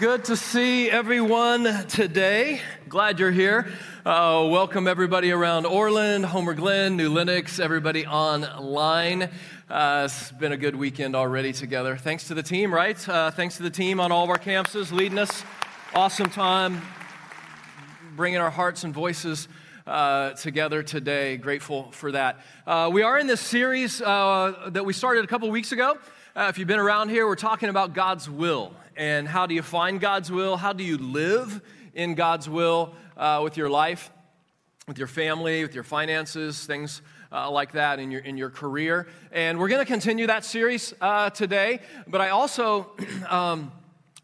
Good to see everyone today. Glad you're here. Uh, welcome everybody around Orland, Homer Glen, New Lenox, everybody online. Uh, it's been a good weekend already together. Thanks to the team, right? Uh, thanks to the team on all of our campuses leading us. Awesome time bringing our hearts and voices uh, together today. Grateful for that. Uh, we are in this series uh, that we started a couple weeks ago. Uh, if you've been around here, we're talking about God's will and how do you find God's will? How do you live in God's will uh, with your life, with your family, with your finances, things uh, like that in your, in your career. And we're going to continue that series uh, today. But I also, um,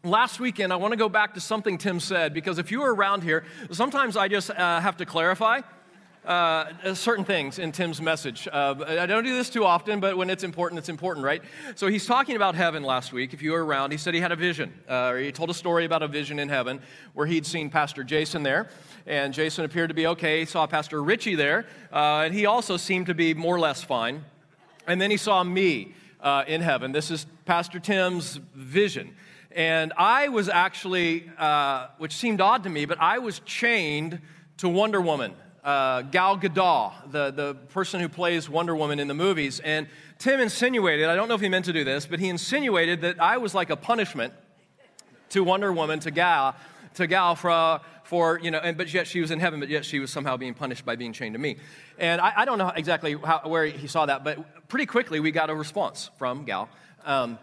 last weekend, I want to go back to something Tim said because if you were around here, sometimes I just uh, have to clarify uh, certain things in Tim's message. Uh, I don't do this too often, but when it's important, it's important, right? So he's talking about heaven last week. If you were around, he said he had a vision, uh, or he told a story about a vision in heaven where he'd seen Pastor Jason there, and Jason appeared to be okay. He saw Pastor Richie there, uh, and he also seemed to be more or less fine. And then he saw me uh, in heaven. This is Pastor Tim's vision. And I was actually, uh, which seemed odd to me, but I was chained to Wonder Woman uh, Gal Gadot, the, the person who plays Wonder Woman in the movies. And Tim insinuated, I don't know if he meant to do this, but he insinuated that I was like a punishment to Wonder Woman, to Gal, to Gal for, for you know, and, but yet she was in heaven, but yet she was somehow being punished by being chained to me. And I, I don't know exactly how, where he saw that, but pretty quickly we got a response from Gal. Um,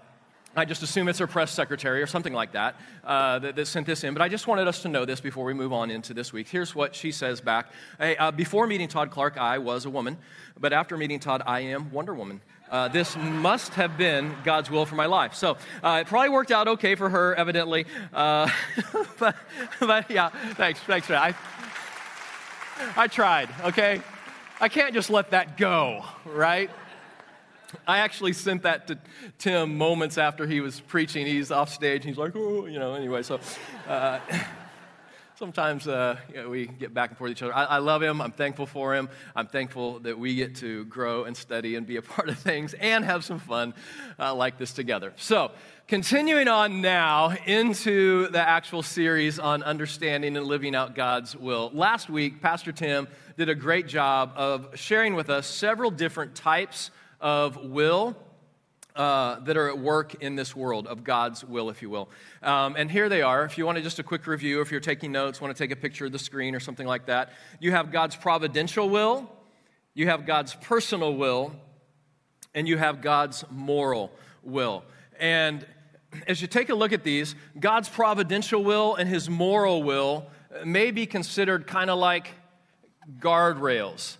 I just assume it's her press secretary or something like that, uh, that, that, sent this in. But I just wanted us to know this before we move on into this week. Here's what she says back hey, uh, Before meeting Todd Clark, I was a woman, but after meeting Todd, I am Wonder Woman. Uh, this must have been God's will for my life. So uh, it probably worked out okay for her, evidently. Uh, but, but, yeah, thanks, thanks for that. I, I tried, okay? I can't just let that go, right? I actually sent that to Tim moments after he was preaching. He's off stage. He's like, oh, you know, anyway. So uh, sometimes uh, you know, we get back and forth with each other. I, I, love him. I'm thankful for him. I'm thankful that we get to grow and study and be a part of things and have some fun uh, like this together. So, continuing on now into the actual series on understanding and living out God's will. Last week, Pastor Tim did a great job of sharing with us several different types of will uh, that are at work in this world, of God's will, if you will. Um, and here they are. If you want just a quick review, if you're taking notes, want to take a picture of the screen or something like that, you have God's providential will, you have God's personal will, and you have God's moral will. And as you take a look at these, God's providential will and his moral will may be considered kind of like guardrails,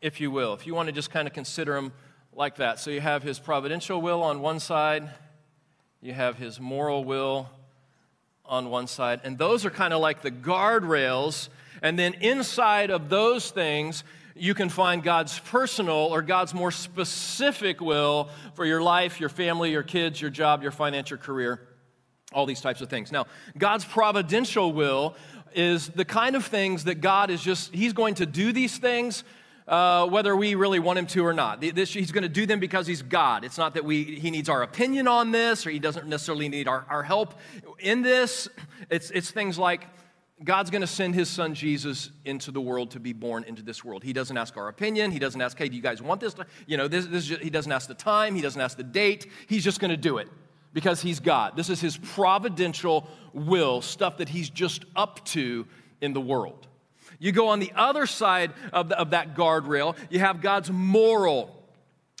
if you will. If you want to just kind of consider them like that. So you have his providential will on one side, you have his moral will on one side, and those are kind of like the guardrails. And then inside of those things, you can find God's personal or God's more specific will for your life, your family, your kids, your job, your financial career, all these types of things. Now, God's providential will is the kind of things that God is just, He's going to do these things uh, whether we really want him to or not. This, he's going to do them because he's God. It's not that we, he needs our opinion on this or he doesn't necessarily need our, our help in this. It's, it's things like God's going to send his son Jesus into the world to be born into this world. He doesn't ask our opinion. He doesn't ask, hey, do you guys want this? You know, this, this just, he doesn't ask the time. He doesn't ask the date. He's just going to do it because he's God. This is his providential will, stuff that he's just up to in the world. You go on the other side of, the, of that guardrail, you have God's moral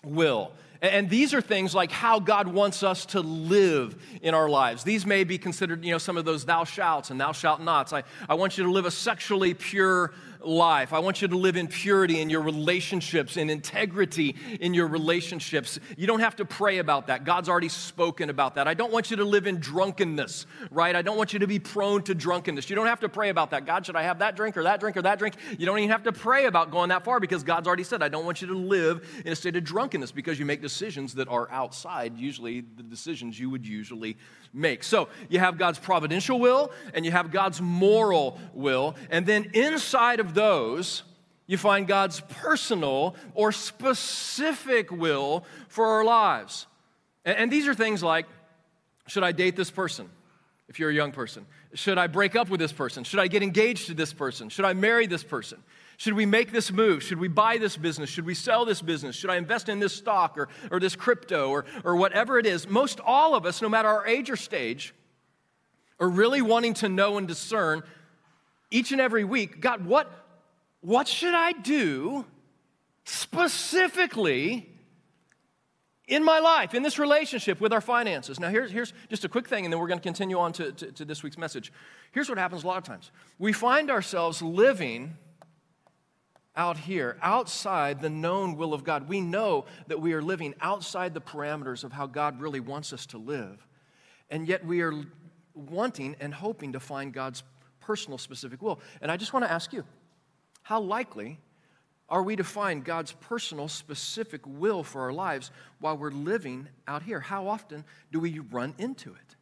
will. And these are things like how God wants us to live in our lives. These may be considered, you know, some of those thou shalt and thou shalt nots. I, I want you to live a sexually pure life. I want you to live in purity in your relationships, in integrity in your relationships. You don't have to pray about that. God's already spoken about that. I don't want you to live in drunkenness, right? I don't want you to be prone to drunkenness. You don't have to pray about that. God, should I have that drink or that drink or that drink? You don't even have to pray about going that far because God's already said, I don't want you to live in a state of drunkenness because you make decisions that are outside, usually the decisions you would usually make. So you have God's providential will and you have God's moral will. And then inside of those, you find God's personal or specific will for our lives. And, these are things like should I date this person? If you're a young person, should I break up with this person? Should I get engaged to this person? Should I marry this person? Should we make this move? Should we buy this business? Should we sell this business? Should I invest in this stock or, or this crypto or, or whatever it is? Most all of us, no matter our age or stage, are really wanting to know and discern each and every week God, what, what should I do specifically in my life, in this relationship with our finances. Now, here's, here's just a quick thing, and then we're going to continue on to, to, to, this week's message. Here's what happens a lot of times we find ourselves living out here, outside the known will of God. We know that we are living outside the parameters of how God really wants us to live, and yet we are wanting and hoping to find God's personal, specific will. And I just want to ask you how likely are we to find God's personal, specific will for our lives while we're living out here? How often do we run into it?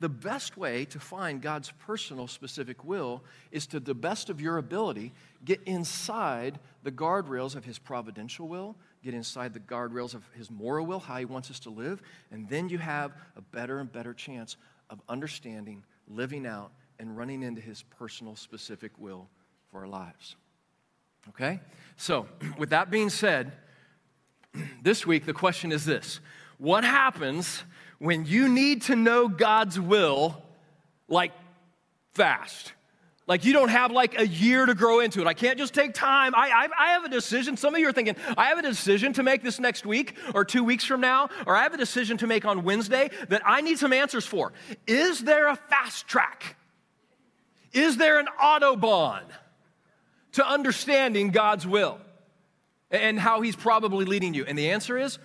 The best way to find God's personal, specific will is to the best of your ability get inside the guardrails of His providential will, get inside the guardrails of His moral will, how He wants us to live, and then you have a better and better chance of understanding, living out, and running into His personal, specific will for our lives. Okay? So, with that being said, this week the question is this What happens when you need to know God's will like fast? Like you don't have like a year to grow into it. I can't just take time. I, I, I, have a decision. Some of you are thinking, I have a decision to make this next week or two weeks from now, or I have a decision to make on Wednesday that I need some answers for. Is there a fast track? Is there an Autobahn? To understanding God's will and how He's probably leading you? And the answer is,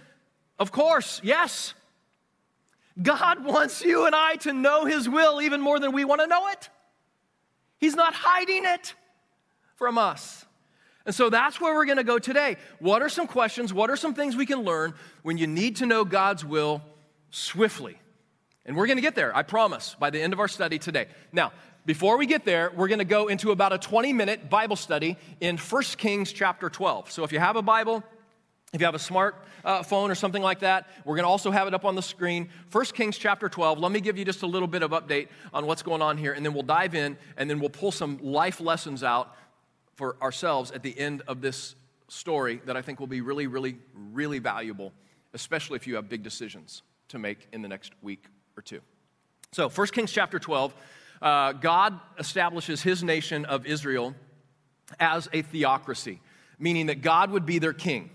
of course, yes. God wants you and I to know His will even more than we want to know it. He's not hiding it from us. And so that's where we're going to go today. What are some questions? What are some things we can learn when you need to know God's will swiftly? And we're going to get there, I promise, by the end of our study today. Now, before we get there, we're going to go into about a 20 minute Bible study in 1 Kings chapter 12. So if you have a Bible, if you have a smart uh, phone or something like that, we're going to also have it up on the screen. 1 Kings chapter 12. Let me give you just a little bit of update on what's going on here, and then we'll dive in, and then we'll pull some life lessons out for ourselves at the end of this story that I think will be really, really, really valuable, especially if you have big decisions to make in the next week or two. So, 1 Kings chapter 12 uh, God establishes his nation of Israel as a theocracy, meaning that God would be their king.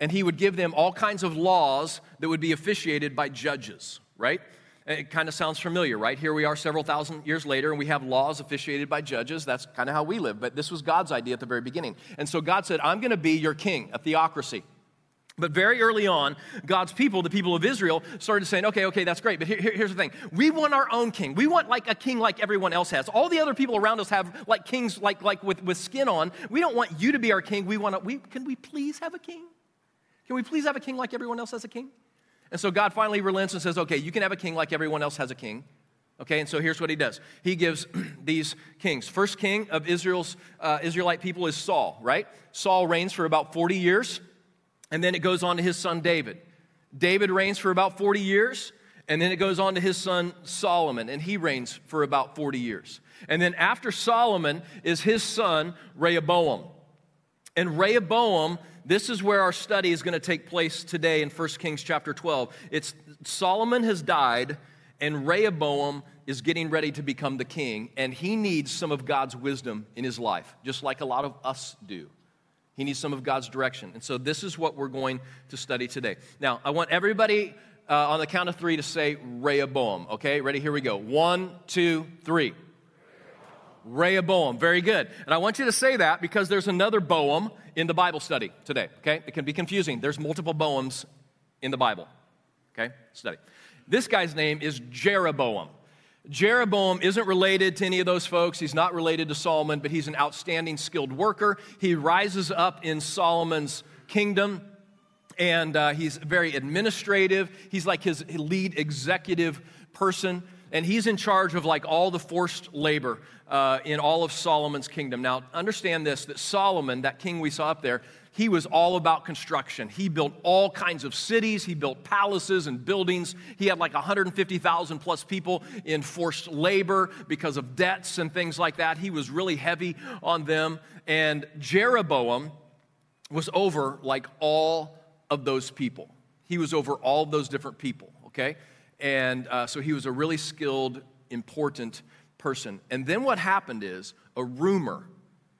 And he would give them all kinds of laws that would be officiated by judges, right? It kind of sounds familiar, right? Here we are several thousand years later, and we have laws officiated by judges. That's kind of how we live. But this was God's idea at the very beginning. And so God said, I'm going to be your king, a theocracy. But very early on, God's people, the people of Israel, started saying, okay, okay, that's great, but here, here's the thing. We want our own king. We want like a king like everyone else has. All the other people around us have like kings like, like with, with skin on. We don't want you to be our king. We want to, we, can we please have a king? Can we please have a king like everyone else has a king? And so God finally relents and says, okay, you can have a king like everyone else has a king. Okay, and so here's what he does. He gives these kings. First king of Israel's uh, Israelite people is Saul, right? Saul reigns for about 40 years. And then it goes on to his son David. David reigns for about 40 years, and then it goes on to his son Solomon, and he reigns for about 40 years. And then after Solomon is his son Rehoboam. And Rehoboam, this is where our study is going to take place today in 1 Kings chapter 12. It's Solomon has died, and Rehoboam is getting ready to become the king, and he needs some of God's wisdom in his life, just like a lot of us do. He needs some of God's direction. And so this is what we're going to study today. Now, I want everybody uh, on the count of three to say Rehoboam. Okay, ready? Here we go. One, two, three. Rehoboam. Very good. And I want you to say that because there's another Boam in the Bible study today. Okay? It can be confusing. There's multiple Boams in the Bible. Okay? Study. This guy's name is Jeroboam. Jeroboam isn't related to any of those folks. He's not related to Solomon, but he's an outstanding skilled worker. He rises up in Solomon's kingdom and uh, he's very administrative. He's like his lead executive person. and he's in charge of like all the forced labor uh, in all of Solomon's kingdom. Now, understand this that Solomon, that king we saw up there, he was all about construction. He built all kinds of cities, he built palaces and buildings. He had like 150,000 plus people in forced labor because of debts and things like that. He was really heavy on them. And Jeroboam was over like all of those people. He was over all of those different people, okay? And uh, so he was a really skilled, important person. And then what happened is a rumor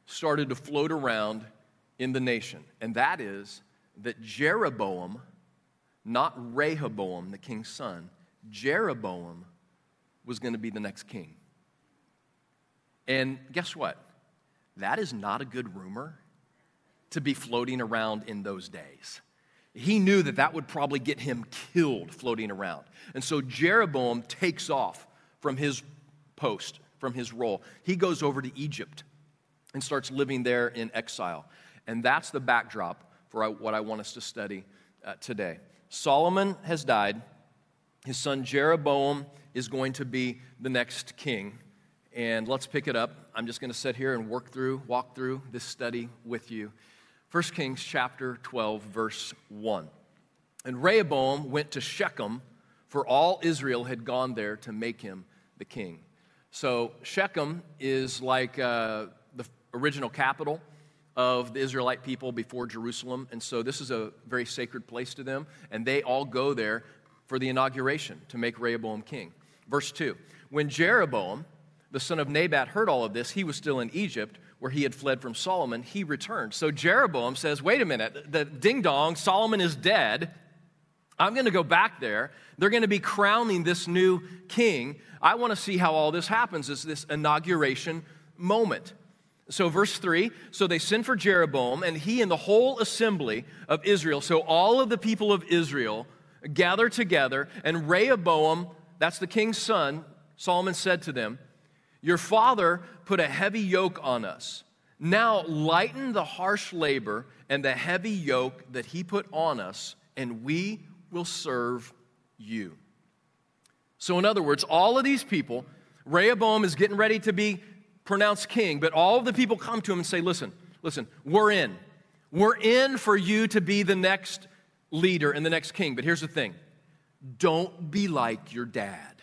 started to float around in the nation, and that is that Jeroboam, not Rehoboam, the king's son, Jeroboam was going to be the next king. And guess what? That is not a good rumor to be floating around in those days. He knew that that would probably get him killed floating around. And so Jeroboam takes off from his post, from his role. He goes over to Egypt and starts living there in exile. And that's the backdrop for what I want us to study uh, today. Solomon has died. His son Jeroboam is going to be the next king. And let's pick it up. I'm just going to sit here and work through, walk through this study with you. 1 Kings chapter 12, verse 1. And Rehoboam went to Shechem, for all Israel had gone there to make him the king. So Shechem is like uh, the original capital of the Israelite people before Jerusalem. And so this is a very sacred place to them. And they all go there for the inauguration to make Rehoboam king. Verse 2 When Jeroboam, the son of Nebat, heard all of this, he was still in Egypt where he had fled from Solomon, he returned. So Jeroboam says, Wait a minute, the ding dong, Solomon is dead. I'm going to go back there. They're going to be crowning this new king. I want to see how all this happens, is this inauguration moment. So, verse 3 so they sent for Jeroboam, and he and the whole assembly of Israel, so all of the people of Israel, gather together, and Rehoboam, that's the king's son, Solomon said to them, your father put a heavy yoke on us. Now lighten the harsh labor and the heavy yoke that he put on us, and we will serve you. So, in other words, all of these people, Rehoboam is getting ready to be pronounced king, but all the people come to him and say, Listen, listen, we're in. We're in for you to be the next leader and the next king. But here's the thing don't be like your dad.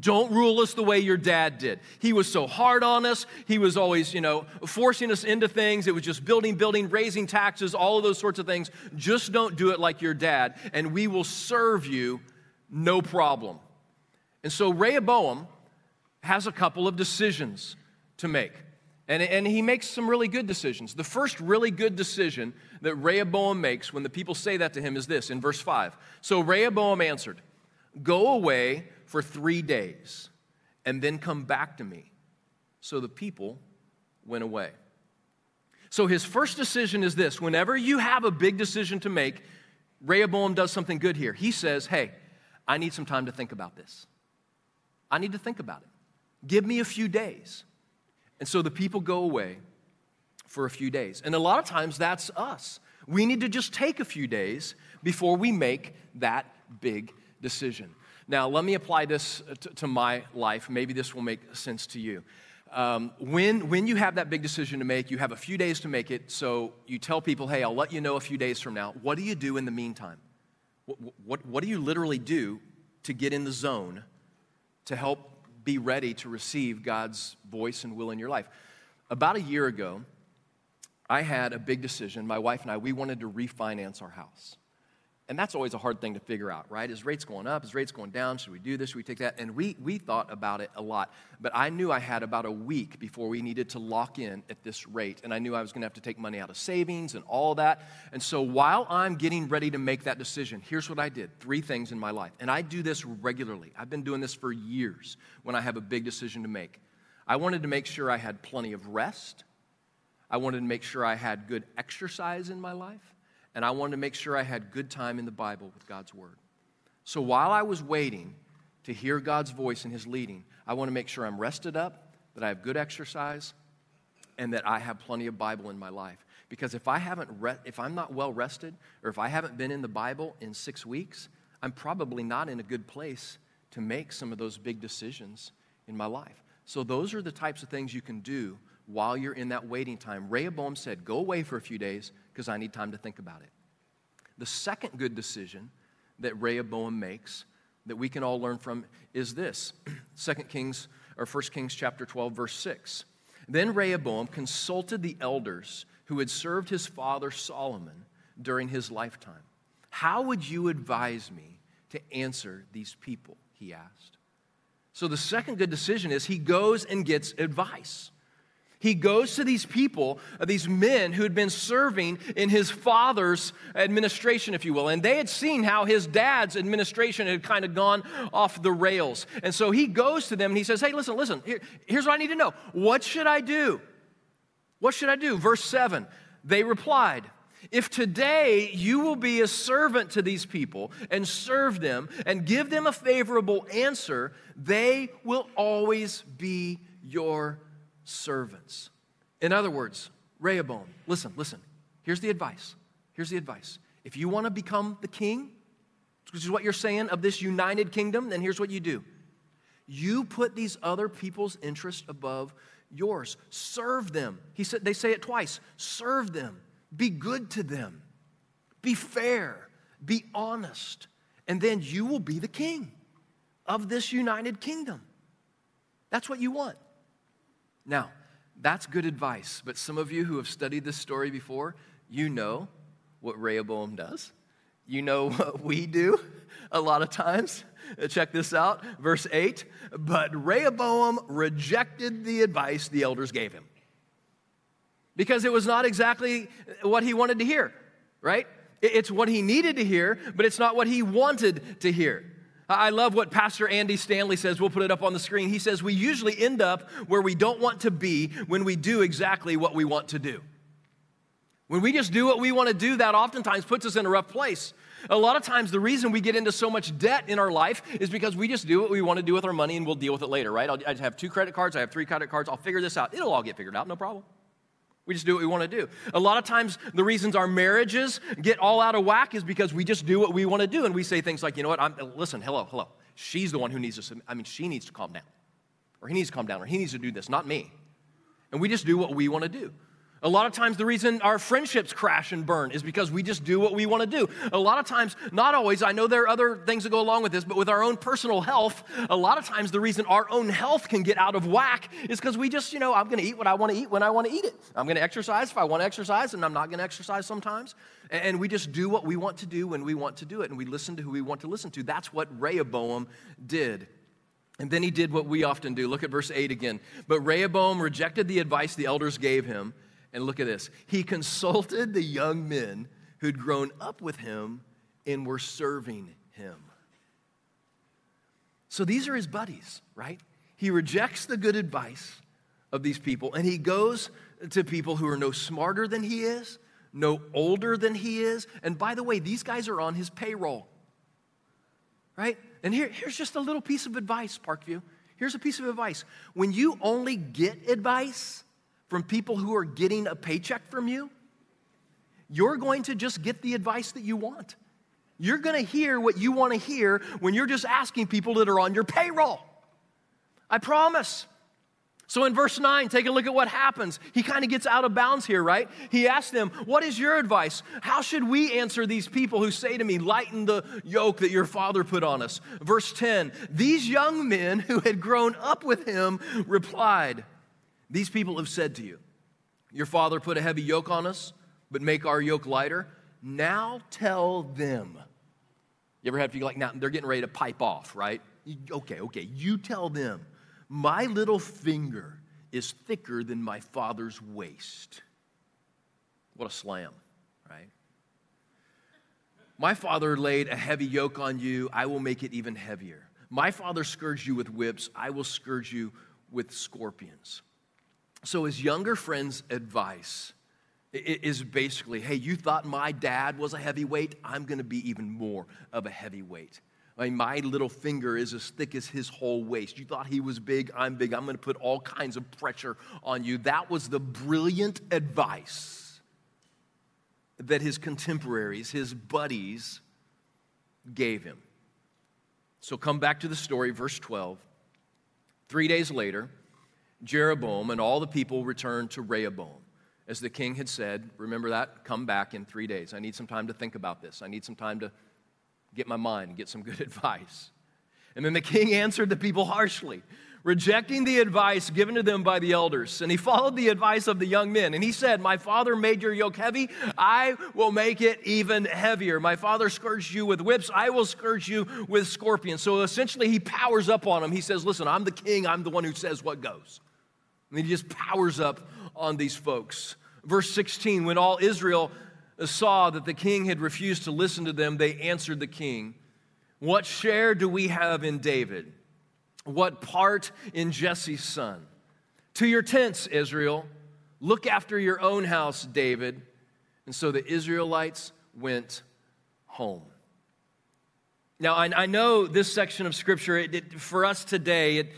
Don't rule us the way your dad did. He was so hard on us. He was always, you know, forcing us into things. It was just building, building, raising taxes, all of those sorts of things. Just don't do it like your dad, and we will serve you no problem. And so Rehoboam has a couple of decisions to make. And, and he makes some really good decisions. The first really good decision that Rehoboam makes when the people say that to him is this in verse 5. So Rehoboam answered, Go away for three days and then come back to me. So the people went away. So his first decision is this whenever you have a big decision to make, Rehoboam does something good here. He says, Hey, I need some time to think about this. I need to think about it. Give me a few days. And so the people go away for a few days. And a lot of times that's us. We need to just take a few days before we make that big decision. Now, let me apply this to, to my life. Maybe this will make sense to you. Um, when, when you have that big decision to make, you have a few days to make it, so you tell people, hey, I'll let you know a few days from now. What do you do in the meantime? What, what, what do you literally do to get in the zone to help be ready to receive God's voice and will in your life? About a year ago, I had a big decision. My wife and I, we wanted to refinance our house. And that's always a hard thing to figure out, right? Is rates going up? Is rates going down? Should we do this? Should we take that? And we, we thought about it a lot. But I knew I had about a week before we needed to lock in at this rate. And I knew I was going to have to take money out of savings and all that. And so while I'm getting ready to make that decision, here's what I did three things in my life. And I do this regularly. I've been doing this for years when I have a big decision to make. I wanted to make sure I had plenty of rest, I wanted to make sure I had good exercise in my life and I wanted to make sure I had good time in the Bible with God's Word. So while I was waiting to hear God's voice and His leading, I want to make sure I'm rested up, that I have good exercise, and that I have plenty of Bible in my life. Because if I haven't, re- if I'm not well rested, or if I haven't been in the Bible in six weeks, I'm probably not in a good place to make some of those big decisions in my life. So, those are the types of things you can do while you're in that waiting time. Rehoboam said, Go away for a few days because I need time to think about it. The second good decision that Rehoboam makes that we can all learn from is this 2 Kings or 1 Kings chapter 12 verse 6. Then Rehoboam consulted the elders who had served his father Solomon during his lifetime. How would you advise me to answer these people? He asked. So the second good decision is he goes and gets advice. He goes to these people, uh, these men who had been serving in his father's administration, if you will, and they had seen how his dad's administration had kind of gone off the rails. And so he goes to them and he says, Hey, listen, listen, here, here's what I need to know. What should I do? What should I do? Verse 7 They replied, if today you will be a servant to these people and serve them and give them a favorable answer, they will always be your servants. In other words, Rehoboam, listen, listen. Here's the advice. Here's the advice. If you want to become the king, which is what you're saying of this united kingdom, then here's what you do. You put these other people's interests above yours. Serve them. He said they say it twice. Serve them. Be good to them. Be fair. Be honest. And then you will be the king of this united kingdom. That's what you want. Now, that's good advice, but some of you who have studied this story before, you know what Rehoboam does. You know what we do a lot of times. Uh, check this out, verse 8. But Rehoboam rejected the advice the elders gave him because it was not exactly what he wanted to hear, right? It's what he needed to hear, but it's not what he wanted to hear. I love what Pastor Andy Stanley says. We'll put it up on the screen. He says, We usually end up where we don't want to be when we do exactly what we want to do. When we just do what we want to do, that oftentimes puts us in a rough place. A lot of times, the reason we get into so much debt in our life is because we just do what we want to do with our money and we'll deal with it later, right? I'll, I have two credit cards, I have three credit cards, I'll figure this out. It'll all get figured out, no problem. We just do what we want to do. A lot of times, the reasons our marriages get all out of whack is because we just do what we want to do. And we say things like, you know what, I'm, listen, hello, hello. She's the one who needs to, I mean, she needs to calm down. Or he needs to calm down, or he needs to do this, not me. And we just do what we want to do. A lot of times, the reason our friendships crash and burn is because we just do what we want to do. A lot of times, not always, I know there are other things that go along with this, but with our own personal health, a lot of times the reason our own health can get out of whack is because we just, you know, I'm going to eat what I want to eat when I want to eat it. I'm going to exercise if I want to exercise, and I'm not going to exercise sometimes. And we just do what we want to do when we want to do it, and we listen to who we want to listen to. That's what Rehoboam did. And then he did what we often do. Look at verse 8 again. But Rehoboam rejected the advice the elders gave him and look at this. He consulted the young men who'd grown up with him and were serving him. So these are his buddies, right? He rejects the good advice of these people and he goes to people who are no smarter than he is, no older than he is. And by the way, these guys are on his payroll, right? And here, here's just a little piece of advice, Parkview. Here's a piece of advice. When you only get advice, from people who are getting a paycheck from you, you're going to just get the advice that you want. You're going to hear what you want to hear when you're just asking people that are on your payroll. I promise. So in verse 9, take a look at what happens. He kind of gets out of bounds here, right? He asks them, What is your advice? How should we answer these people who say to me, Lighten the yoke that your father put on us? Verse 10 These young men who had grown up with him replied, these people have said to you, Your father put a heavy yoke on us, but make our yoke lighter. Now tell them. You ever had people like, now they're getting ready to pipe off, right? Okay, okay, you tell them, my little finger is thicker than my father's waist. What a slam, right? My father laid a heavy yoke on you, I will make it even heavier. My father scourged you with whips, I will scourge you with scorpions. So his younger friend's advice is basically hey, you thought my dad was a heavyweight? I'm going to be even more of a heavyweight. I mean, my little finger is as thick as his whole waist. You thought he was big, I'm big. I'm going to put all kinds of pressure on you. That was the brilliant advice that his contemporaries, his buddies, gave him. So come back to the story, verse 12. Three days later, Jeroboam and all the people returned to Rehoboam. As the king had said, remember that? Come back in three days. I need some time to think about this. I need some time to get my mind and get some good advice. And then the king answered the people harshly, rejecting the advice given to them by the elders. And he followed the advice of the young men. And he said, My father made your yoke heavy. I will make it even heavier. My father scourged you with whips. I will scourge you with scorpions. So essentially, he powers up on them. He says, Listen, I'm the king. I'm the one who says what goes. And he just powers up on these folks. Verse 16 When all Israel saw that the king had refused to listen to them, they answered the king, What share do we have in David? What part in Jesse's son? To your tents, Israel. Look after your own house, David. And so the Israelites went home. Now, I, I know this section of scripture, it, it, for us today, it,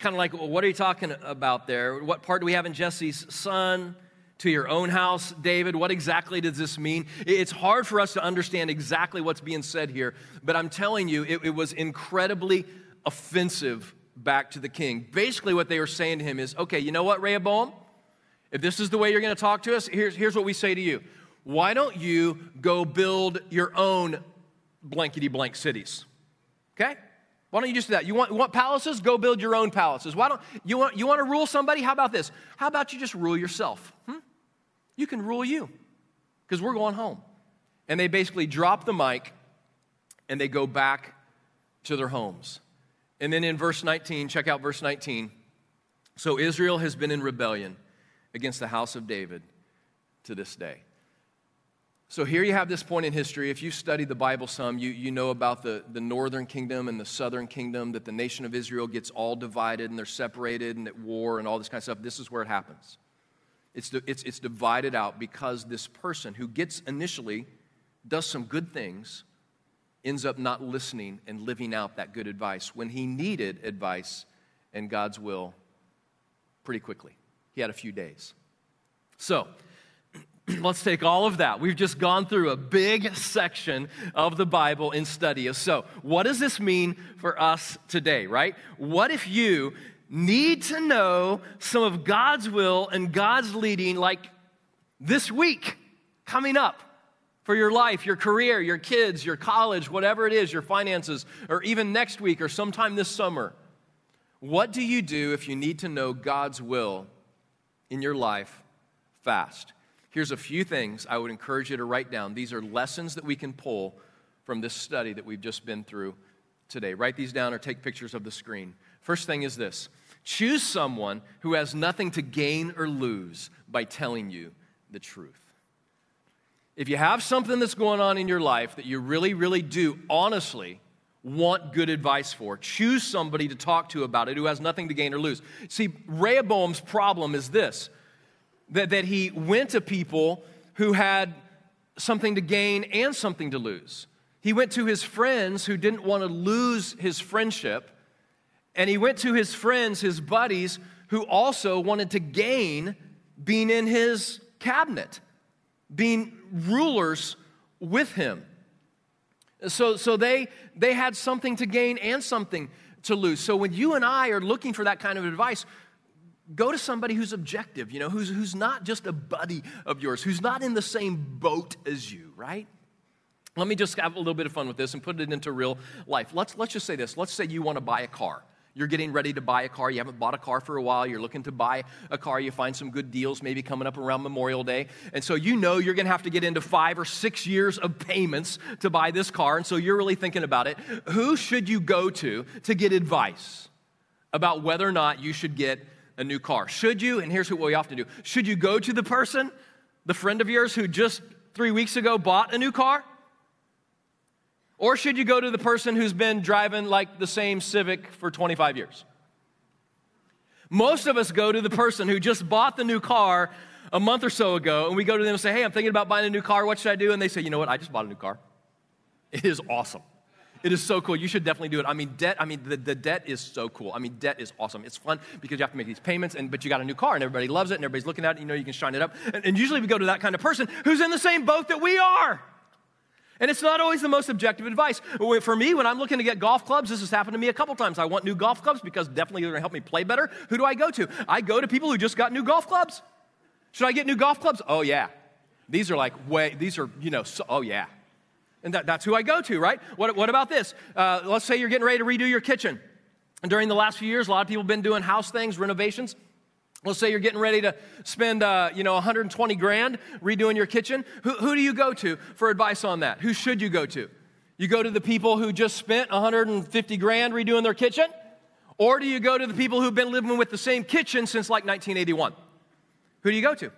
kind of like, well, what are you talking about there? What part do we have in Jesse's son? To your own house, David? What exactly does this mean? It's hard for us to understand exactly what's being said here, but I'm telling you, it, it was incredibly offensive back to the king. Basically, what they were saying to him is okay, you know what, Rehoboam? If this is the way you're going to talk to us, here's, here's what we say to you. Why don't you go build your own blankety blank cities? Okay? Why don't you just do that? You want, you want palaces? Go build your own palaces. Why don't you want you want to rule somebody? How about this? How about you just rule yourself? Hmm? You can rule you. Because we're going home. And they basically drop the mic and they go back to their homes. And then in verse 19, check out verse 19. So Israel has been in rebellion against the house of David to this day. So here you have this point in history. If you study the Bible some, you, you know about the, the northern kingdom and the southern kingdom, that the nation of Israel gets all divided and they're separated and at war and all this kind of stuff. This is where it happens. It's, it's, it's divided out because this person who gets initially, does some good things, ends up not listening and living out that good advice when he needed advice and God's will pretty quickly. He had a few days. So, let's take all of that. We've just gone through a big section of the Bible in study. So, what does this mean for us today, right? What if you need to know some of God's will and God's leading, like this week coming up? For your life, your career, your kids, your college, whatever it is, your finances, or even next week or sometime this summer. What do you do if you need to know God's will in your life fast? Here's a few things I would encourage you to write down. These are lessons that we can pull from this study that we've just been through today. Write these down or take pictures of the screen. First thing is this choose someone who has nothing to gain or lose by telling you the truth. If you have something that's going on in your life that you really, really do honestly want good advice for, choose somebody to talk to about it who has nothing to gain or lose. See, Rehoboam's problem is this that, that he went to people who had something to gain and something to lose. He went to his friends who didn't want to lose his friendship, and he went to his friends, his buddies, who also wanted to gain being in his cabinet, being rulers with him. So, so they, they had something to gain and something to lose. So when you and I are looking for that kind of advice, go to somebody who's objective, you know, who's, who's not just a buddy of yours, who's not in the same boat as you, right? Let me just have a little bit of fun with this and put it into real life. Let's, let's just say this. Let's say you want to buy a car. You're getting ready to buy a car. You haven't bought a car for a while. You're looking to buy a car. You find some good deals maybe coming up around Memorial Day. And so you know you're going to have to get into five or six years of payments to buy this car. And so you're really thinking about it. Who should you go to to get advice about whether or not you should get a new car. Should you, and here's what we often do should you go to the person, the friend of yours who just three weeks ago bought a new car? Or should you go to the person who's been driving like the same Civic for 25 years? Most of us go to the person who just bought the new car a month or so ago, and we go to them and say, Hey, I'm thinking about buying a new car. What should I do? And they say, You know what? I just bought a new car. It is awesome. It is so cool. You should definitely do it. I mean, debt, I mean, the, the debt is so cool. I mean, debt is awesome. It's fun because you have to make these payments, and but you got a new car, and everybody loves it, and everybody's looking at it. You know, you can shine it up. And, and usually we go to that kind of person who's in the same boat that we are. And it's not always the most objective advice. For me, when I'm looking to get golf clubs, this has happened to me a couple times. I want new golf clubs because definitely they're gonna help me play better. Who do I go to? I go to people who just got new golf clubs. Should I get new golf clubs? Oh, yeah. These are like way, these are, you know, so, oh, yeah. And that, that's who I go to, right? What, what about this? Uh, let's say you're getting ready to redo your kitchen. And during the last few years, a lot of people have been doing house things, renovations. Let's say you're getting ready to spend, uh, you know, 120 grand redoing your kitchen. Who, who do you go to for advice on that? Who should you go to? You go to the people who just spent 150 grand redoing their kitchen? Or do you go to the people who've been living with the same kitchen since like 1981? Who do you go to?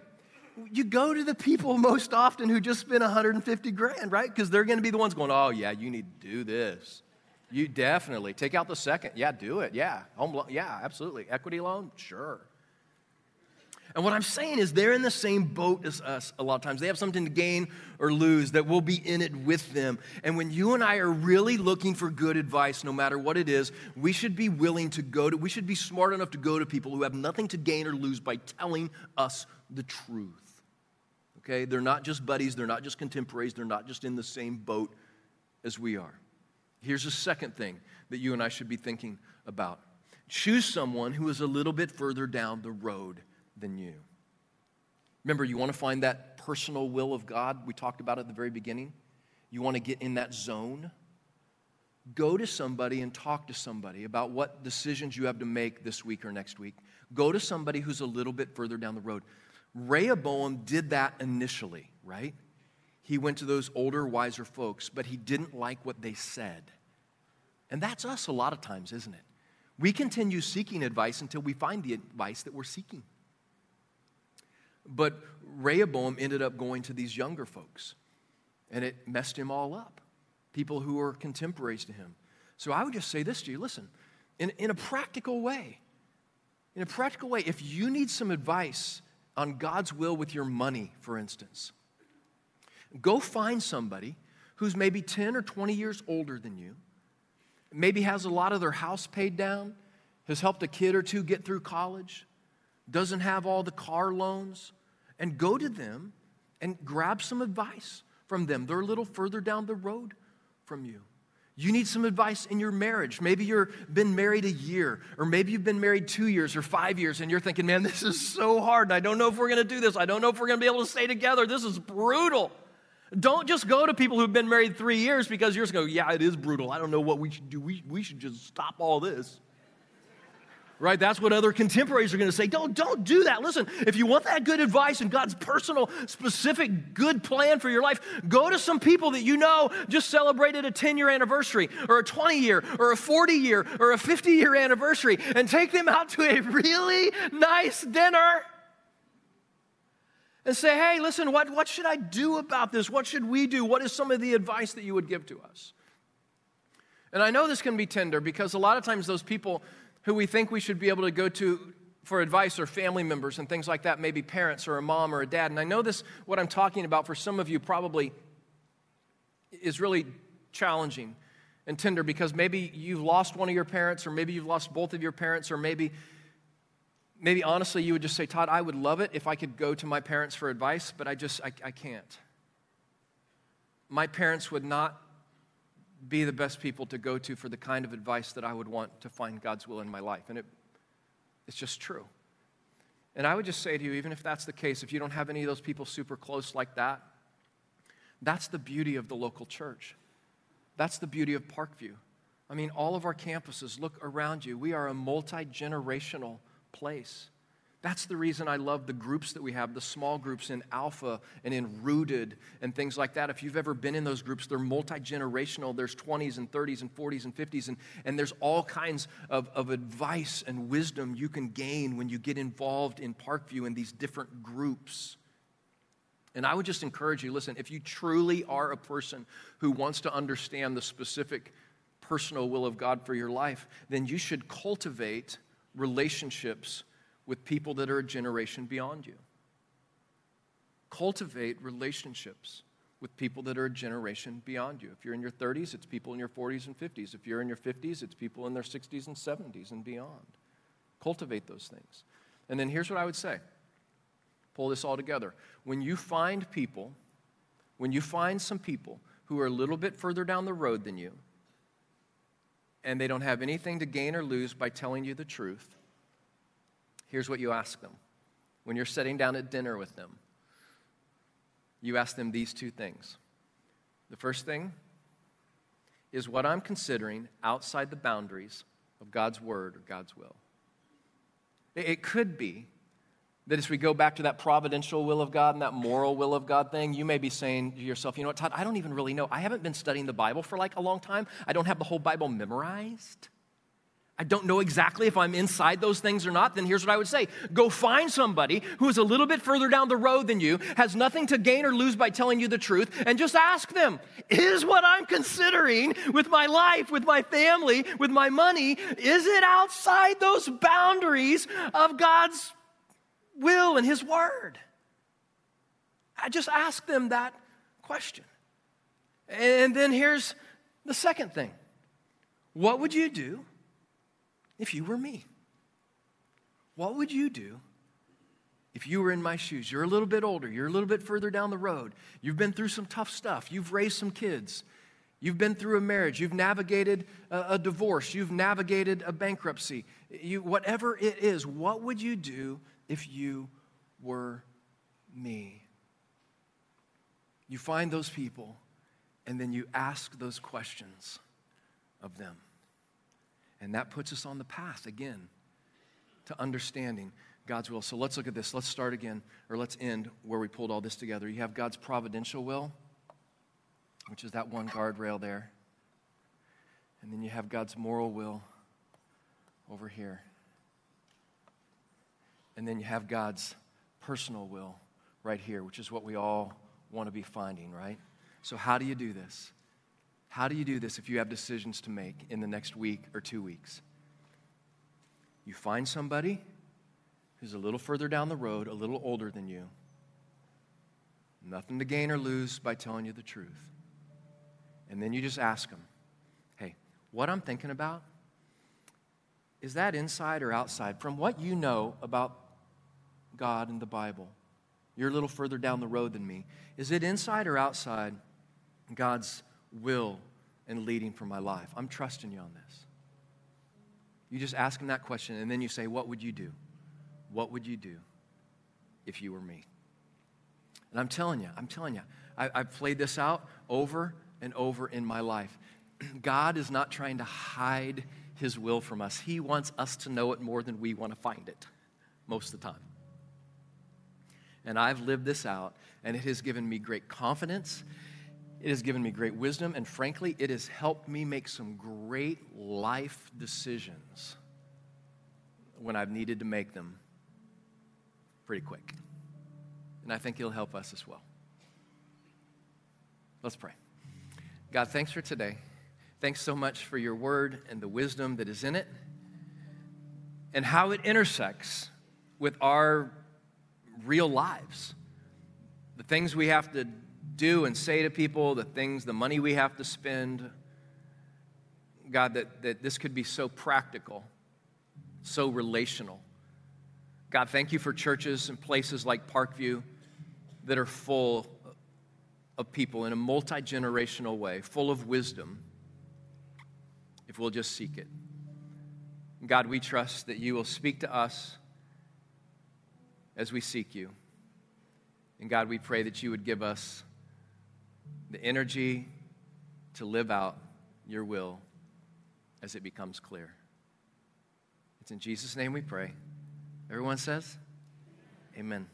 You go to the people most often who just spend 150 grand, right? Because they're going to be the ones going, oh, yeah, you need to do this. You definitely take out the second. Yeah, do it. Yeah. Home loan. Yeah, absolutely. Equity loan? Sure. And what I'm saying is they're in the same boat as us a lot of times. They have something to gain or lose that we'll be in it with them. And when you and I are really looking for good advice, no matter what it is, we should be willing to go to, we should be smart enough to go to people who have nothing to gain or lose by telling us the truth. Okay? They're not just buddies, they're not just contemporaries, they're not just in the same boat as we are. Here's a second thing that you and I should be thinking about choose someone who is a little bit further down the road than you. Remember, you want to find that personal will of God we talked about at the very beginning? You want to get in that zone? Go to somebody and talk to somebody about what decisions you have to make this week or next week. Go to somebody who's a little bit further down the road. Rehoboam did that initially, right? He went to those older, wiser folks, but he didn't like what they said. And that's us a lot of times, isn't it? We continue seeking advice until we find the advice that we're seeking. But Rehoboam ended up going to these younger folks, and it messed him all up. People who were contemporaries to him. So I would just say this to you listen, in, in a practical way, in a practical way, if you need some advice on God's will with your money, for instance, go find somebody who's maybe 10 or 20 years older than you, maybe has a lot of their house paid down, has helped a kid or two get through college, doesn't have all the car loans, and go to them and grab some advice from them. They're a little further down the road from you. You need some advice in your marriage. Maybe you've been married a year, or maybe you've been married two years or five years, and you're thinking, man, this is so hard. I don't know if we're going to do this. I don't know if we're going to be able to stay together. This is brutal. Don't just go to people who've been married three years because you're just going, yeah, it is brutal. I don't know what we should do. We, we should just stop all this right? That's what other contemporaries are going to say. Don't, don't do that. Listen, if you want that good advice and God's personal, specific, good plan for your life, go to some people that you know just celebrated a 10 year anniversary or a 20 year or a 40 year or a 50 year anniversary and take them out to a really nice dinner and say, hey, listen, what, what should I do about this? What should we do? What is some of the advice that you would give to us? And I know this can be tender because a lot of times those people who we think we should be able to go to for advice or family members and things like that, maybe parents or a mom or a dad. And I know this, what I'm talking about for some of you probably is really challenging and tender because maybe you've lost one of your parents or maybe you've lost both of your parents or maybe maybe honestly you would just say todd i would love it if i could go to my parents for advice but i just i, I can't my parents would not be the best people to go to for the kind of advice that I would want to find God's will in my life. And it, it's just true. And I would just say to you, even if that's the case, if you don't have any of those people super close like that, that's the beauty of the local church. That's the beauty of Parkview. I mean, all of our campuses, look around you. We are a multi generational place. That's the reason I love the groups that we have, the small groups in Alpha and in Rooted and things like that. If you've ever been in those groups, they're multi generational. There's 20s and 30s and 40s and 50s, and, and there's all kinds of, of advice and wisdom you can gain when you get involved in Parkview in these different groups. And I would just encourage you listen, if you truly are a person who wants to understand the specific personal will of God for your life, then you should cultivate relationships with people that are a generation beyond you. Cultivate relationships with people that are a generation beyond you. If you're in your 30s, it's people in your 40s and 50s. If you're in your 50s, it's people in their 60s and 70s and beyond. Cultivate those things. And then here's what I would say pull this all together. When you find people, when you find some people who are a little bit further down the road than you, and they don't have anything to gain or lose by telling you the truth, here's what you ask them. When you're sitting down at dinner with them, you ask them these two things. The first thing is what I'm considering outside the boundaries of God's word or God's will. It could be that as we go back to that providential will of God and that moral will of God thing, you may be saying to yourself, you know what, Todd, I don't even really know. I haven't been studying the Bible for like a long time. I don't have the whole Bible memorized. I don't know exactly if I'm inside those things or not, then here's what I would say go find somebody who is a little bit further down the road than you, has nothing to gain or lose by telling you the truth, and just ask them Is what I'm considering with my life, with my family, with my money, is it outside those boundaries of God's will and His Word? I just ask them that question. And then here's the second thing What would you do if you were me? What would you do if you were in my shoes? You're a little bit older, you're a little bit further down the road, you've been through some tough stuff, you've raised some kids. You've been through a marriage, you've navigated a, a divorce, you've navigated a bankruptcy. You, whatever it is, what would you do if you were me? You find those people and then you ask those questions of them. And that puts us on the path again to understanding God's will. So let's look at this. Let's start again, or let's end where we pulled all this together. You have God's providential will, which is that one guardrail there. And then you have God's moral will over here. And then you have God's personal will right here, which is what we all want to be finding, right? So, how do you do this? How do you do this if you have decisions to make in the next week or two weeks? You find somebody who's a little further down the road, a little older than you. Nothing to gain or lose by telling you the truth. And then you just ask them, hey, what I'm thinking about, is that inside or outside? From what you know about God and the Bible, you're a little further down the road than me. Is it inside or outside God's will and leading for my life. I'm trusting you on this. You just ask him that question, and then you say, What would you do? What would you do if you were me? And I'm telling you, I'm telling you, I, have played this out over and over in my life. God is not trying to hide his will from us, he wants us to know it more than we want to find it most of the time. And I've lived this out, and it has given me great confidence it has given me great wisdom, and frankly, it has helped me make some great life decisions when I've needed to make them pretty quick. And I think He'll help us as well. Let's pray. God, thanks for today. Thanks so much for your word and the wisdom that is in it and how it intersects with our real lives. The things we have to do and say to people, the things, the money we have to spend. God, that, that this could be so practical, so relational. God, thank you for churches and places like Parkview that are full of people in a multi generational way, full of wisdom, if we'll just seek it. God, we trust that you will speak to us as we seek you. And God, we pray that you would give us the energy to live out your will as it becomes clear. It's in Jesus' name we pray. Everyone says, Amen.